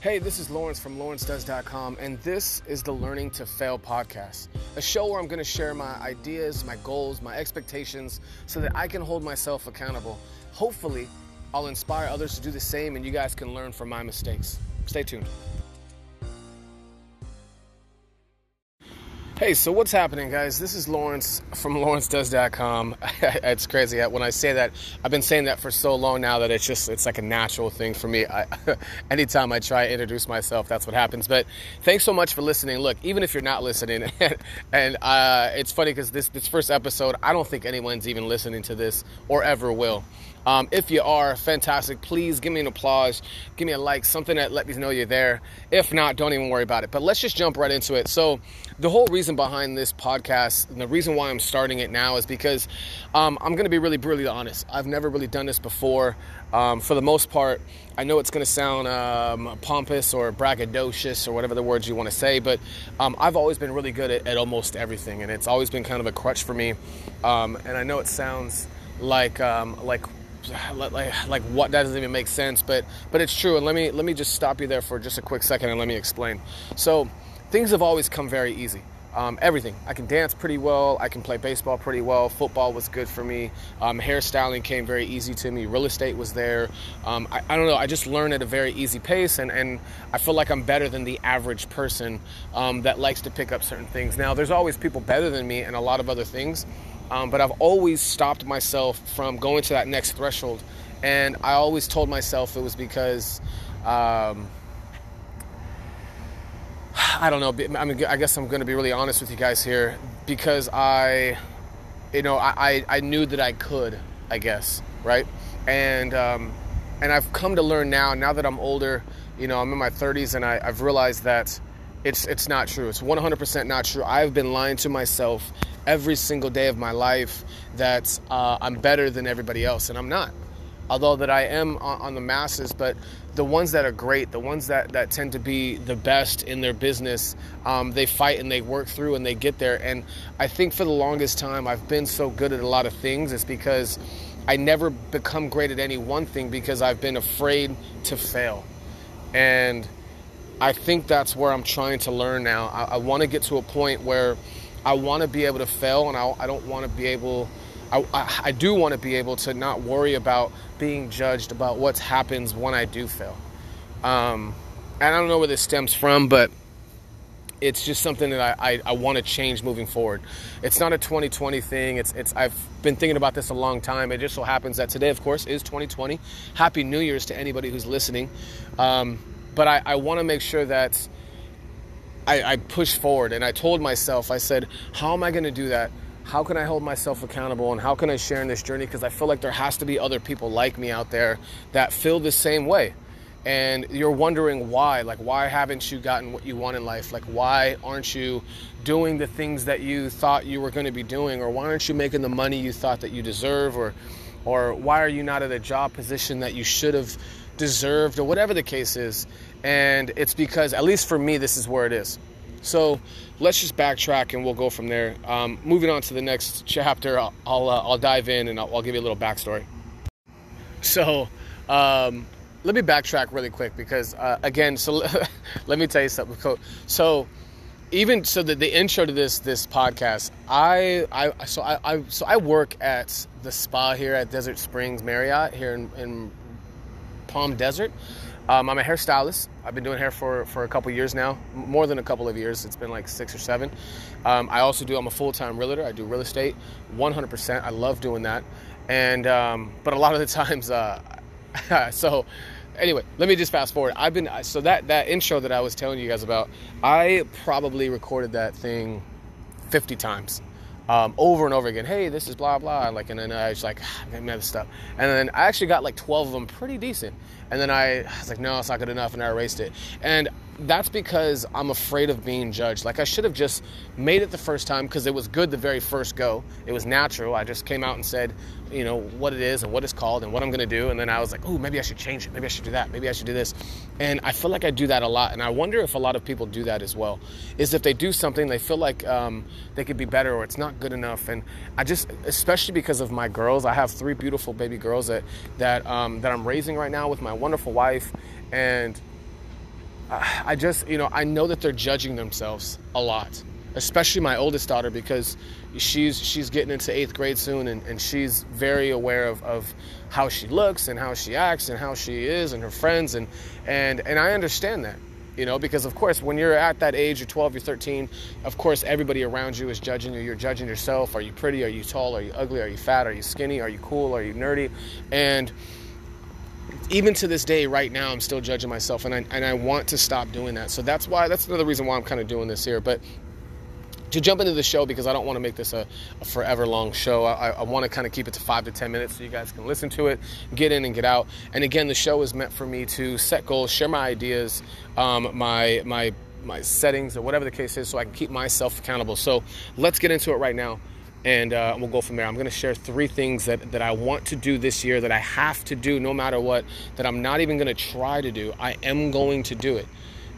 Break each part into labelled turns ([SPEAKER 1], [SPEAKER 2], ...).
[SPEAKER 1] Hey, this is Lawrence from lawrencedoes.com, and this is the Learning to Fail podcast, a show where I'm going to share my ideas, my goals, my expectations so that I can hold myself accountable. Hopefully, I'll inspire others to do the same, and you guys can learn from my mistakes. Stay tuned. Hey, so what's happening, guys? This is Lawrence from lawrencedoes.com. it's crazy when I say that. I've been saying that for so long now that it's just it's like a natural thing for me. I, anytime I try to introduce myself, that's what happens. But thanks so much for listening. Look, even if you're not listening, and uh, it's funny because this this first episode, I don't think anyone's even listening to this or ever will. Um, if you are, fantastic. Please give me an applause, give me a like, something that let me know you're there. If not, don't even worry about it. But let's just jump right into it. So, the whole reason behind this podcast and the reason why I'm starting it now is because um, I'm going to be really brutally honest. I've never really done this before. Um, for the most part, I know it's going to sound um, pompous or braggadocious or whatever the words you want to say, but um, I've always been really good at, at, almost everything, and it's always been kind of a crutch for me. Um, and I know it sounds like um, like like, like what that doesn't even make sense but but it's true and let me let me just stop you there for just a quick second and let me explain. So things have always come very easy. Um, everything. I can dance pretty well i can play baseball pretty well football was good for me um, hairstyling came very easy to me real estate was there. Um, I, I, don't know i just learned at a very easy pace and, and i feel like i'm better than the average person um, that likes to pick up certain things. Now there's always people better than me and a lot of other things um, but I've always stopped myself from going to that next threshold. And I always told myself it was because, um, I don't know. I mean, I guess I'm going to be really honest with you guys here because I, you know, I, I knew that I could, I guess, right? And, um, and I've come to learn now, now that I'm older, you know, I'm in my 30s and I, I've realized that it's, it's not true. It's 100% not true. I've been lying to myself every single day of my life that uh, I'm better than everybody else, and I'm not. Although that I am on, on, the masses, but the ones that are great, the ones that, that tend to be the best in their business, um, they fight and they work through and they get there. And I think for the longest time, I've been so good at a lot of things. It's because I never become great at any one thing because I've been afraid to fail. And I think that's where I'm trying to learn now. I, I want to get to a point where I want to be able to fail, and I, I don't want to be able. I, I, I do want to be able to not worry about being judged about what happens when I do fail. Um, and I don't know where this stems from, but it's just something that I, I, I want to change moving forward. It's not a 2020 thing. It's, it's I've been thinking about this a long time. It just so happens that today, of course, is 2020. Happy New Year's to anybody who's listening. Um, but I, I want to make sure that I, I pushed forward and I told myself, I said, how am I going to do that? How can I hold myself accountable and how can I share in this journey? Because I feel like there has to be other people like me out there that feel the same way. And you're wondering why. Like, why haven't you gotten what you want in life? Like, why aren't you doing the things that you thought you were going to be doing? Or why aren't you making the money you thought that you deserve? Or, or why are you not at a job position that you should have deserved? Or whatever the case is. And it's because, at least for me, this is where it is. So let's just backtrack and we'll go from there. Um, moving on to the next chapter, I'll, I'll, uh, I'll dive in and I'll, I'll, give you a little backstory. So um, let me backtrack really quick because, uh, again, so let me tell you something. So even so the, the intro to this this podcast i i so I, I so i work at the spa here at desert springs marriott here in, in palm desert um, I'm a hairstylist. I've been doing hair for, for a couple years now, more than a couple of years. It's been like six or seven. Um, I also do, I'm a full time realtor. I do real estate 100%. I love doing that. And, um, but a lot of the times, uh, so anyway, let me just fast forward. I've been, so that, that intro that I was telling you guys about, I probably recorded that thing 50 times. Um, over and over again. Hey, this is blah blah. Like, and then I was like, ah, man, this stuff. And then I actually got like 12 of them, pretty decent. And then I, I was like, no, it's not good enough, and I erased it. And that's because I'm afraid of being judged. Like I should have just made it the first time because it was good the very first go. It was natural. I just came out and said, you know, what it is and what it's called and what I'm going to do. And then I was like, oh, maybe I should change it. Maybe I should do that. Maybe I should do this. And I feel like I do that a lot. And I wonder if a lot of people do that as well. Is if they do something, they feel like um, they could be better or it's not good enough. And I just, especially because of my girls, I have three beautiful baby girls that that um, that I'm raising right now with my wonderful wife, and I just, you know, I know that they're judging themselves a lot, especially my oldest daughter because she's she's getting into eighth grade soon and, and she's very aware of, of how she looks and how she acts and how she is and her friends and and and I understand that you know because of course when you're at that age you're 12 you're 13 of course everybody around you is judging you. You're judging yourself. Are you pretty? Are you tall? Are you ugly? Are you fat? Are you skinny? Are you cool? Are you nerdy? And even to this day right now i'm still judging myself and I, and I want to stop doing that so that's why that's another reason why i'm kind of doing this here but to jump into the show because I don't want to make this a, a forever long show. I, I want to kind of keep it to five to 10 minutes so you guys can listen to it, get in and get out. And again, the show is meant for me to set goals, share my ideas, um, my, my, my settings, or whatever the case is, so I can keep myself accountable. So let's get into it right now and uh, we'll go from there. I'm going to share three things that, that I want to do this year that I have to do no matter what, that I'm not even going to try to do. I am going to do it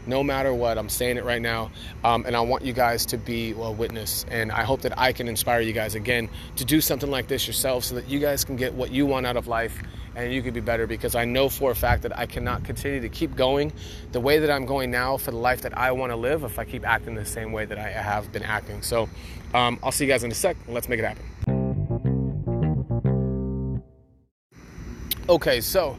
[SPEAKER 1] no matter what. I'm saying it right now. Um, and I want you guys to be a witness. And I hope that I can inspire you guys again to do something like this yourself so that you guys can get what you want out of life and you could be better because I know for a fact that I cannot continue to keep going the way that I'm going now for the life that I want to live if I keep acting the same way that I have been acting. So um, I'll see you guys in a sec. Let's make it happen. Okay, so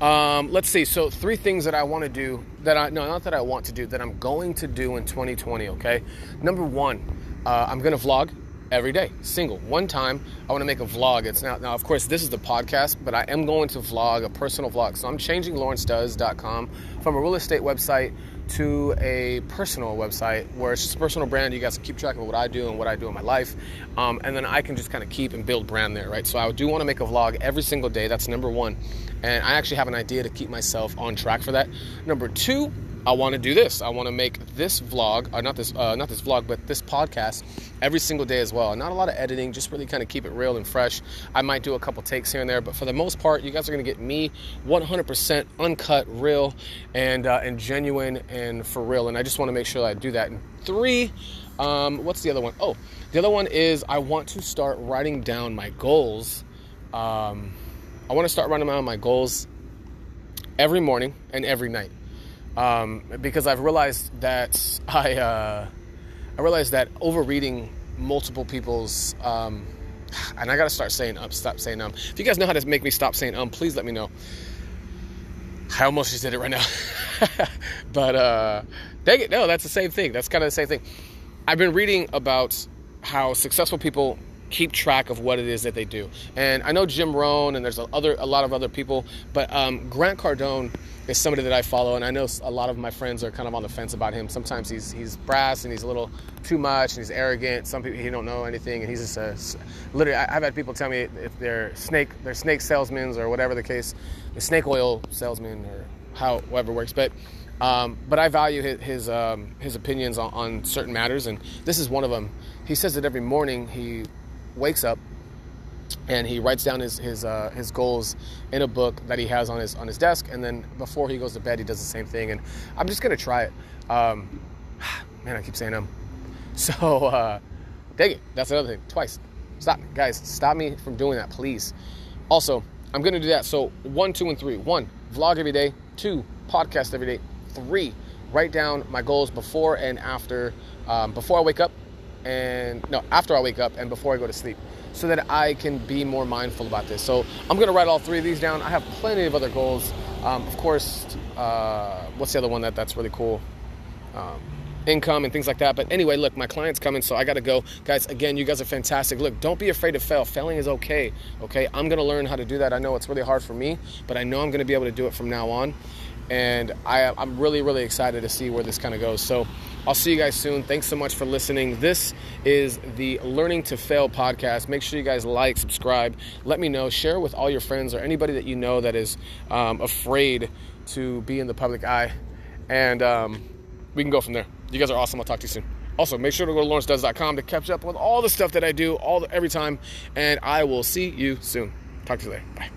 [SPEAKER 1] um, let's see. So, three things that I want to do that I, no, not that I want to do, that I'm going to do in 2020, okay? Number one, uh, I'm to vlog every day, single, one time. I want to make a vlog. It's now, now, of course, this is the podcast, but I am going to vlog a personal vlog. So, I'm changing lawrencedoes.com from a real estate website to a personal website where it's just a personal brand. You guys can keep track of what I do and what I do in my life. Um, and then I can just kind of keep and build brand there, right? So I do want to make a vlog every single day. That's number one. And I actually have an idea to keep myself on track for that. Number two, I want to do this. I want to make this vlog, or not this, uh, not this vlog, but this podcast every single day as well. Not a lot of editing, just really kind of keep it real and fresh. I might do a couple takes here and there, but for the most part, you guys are going to get me 100% uncut, real, and uh, and genuine and for real. And I just want to make sure that I do that. And three, um, what's the other one? Oh, the other one is I want to start writing down my goals. Um, I want to start writing down my goals every morning and every night um, because I've realized that I uh, I realized that overreading multiple people's um, and I gotta start saying um, stop saying um. If you guys know how to make me stop saying um, please let me know. I almost just did it right now, but uh, dang it, no, that's the same thing. That's kind of the same thing. I've been reading about how successful people keep track of what it is that they do, and I know Jim Rohn and there's a other a lot of other people, but um, Grant Cardone is somebody that I follow, and I know a lot of my friends are kind of on the fence about him. Sometimes he's he's brass and he's a little too much, and he's arrogant. Some people he don't know anything, and he's just a literally. I've had people tell me if they're snake they're snake salesmen or whatever the case, the snake oil salesman or however works, but. Um, but I value his his, um, his opinions on, on certain matters, and this is one of them. He says that every morning he wakes up and he writes down his his uh, his goals in a book that he has on his on his desk, and then before he goes to bed, he does the same thing. And I'm just gonna try it. Um, man, I keep saying um. So uh, dang it, that's another thing. Twice. Stop, guys. Stop me from doing that, please. Also, I'm gonna do that. So one, two, and three. One, vlog every day. Two, podcast every day. Three, write down my goals before and after. Um, before I wake up, and no, after I wake up and before I go to sleep so that I can be more mindful about this. So I'm to write all three of these down. I have plenty of other goals. Um, of course, uh, what's the other one that that's really cool? Um, income and things like that. But anyway, look, my client's coming, so I got to go. Guys, again, you guys are fantastic. Look, don't be afraid to fail. Failing is okay, okay? I'm to learn how to do that. I know it's really hard for me, but I know I'm to be able to do it from now on. And I, I'm really, really excited to see where this kind of goes. So I'll see you guys soon. Thanks so much for listening. This is the Learning to Fail podcast. Make sure you guys like, subscribe, let me know, share with all your friends or anybody that you know that is um, afraid to be in the public eye. And um, we can go from there. You guys are awesome. I'll talk to you soon. Also, make sure to go to lawrencedoes.com to catch up with all the stuff that I do all the, every time. And I will see you soon. Talk to you later. Bye.